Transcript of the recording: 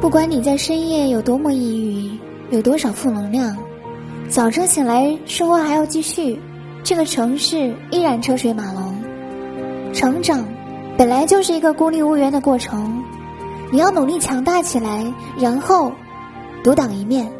不管你在深夜有多么抑郁有多少负能量早晨醒来生活还要继续这个城市依然车水马龙。成长本来就是一个孤立无援的过程你要努力强大起来然后独当一面。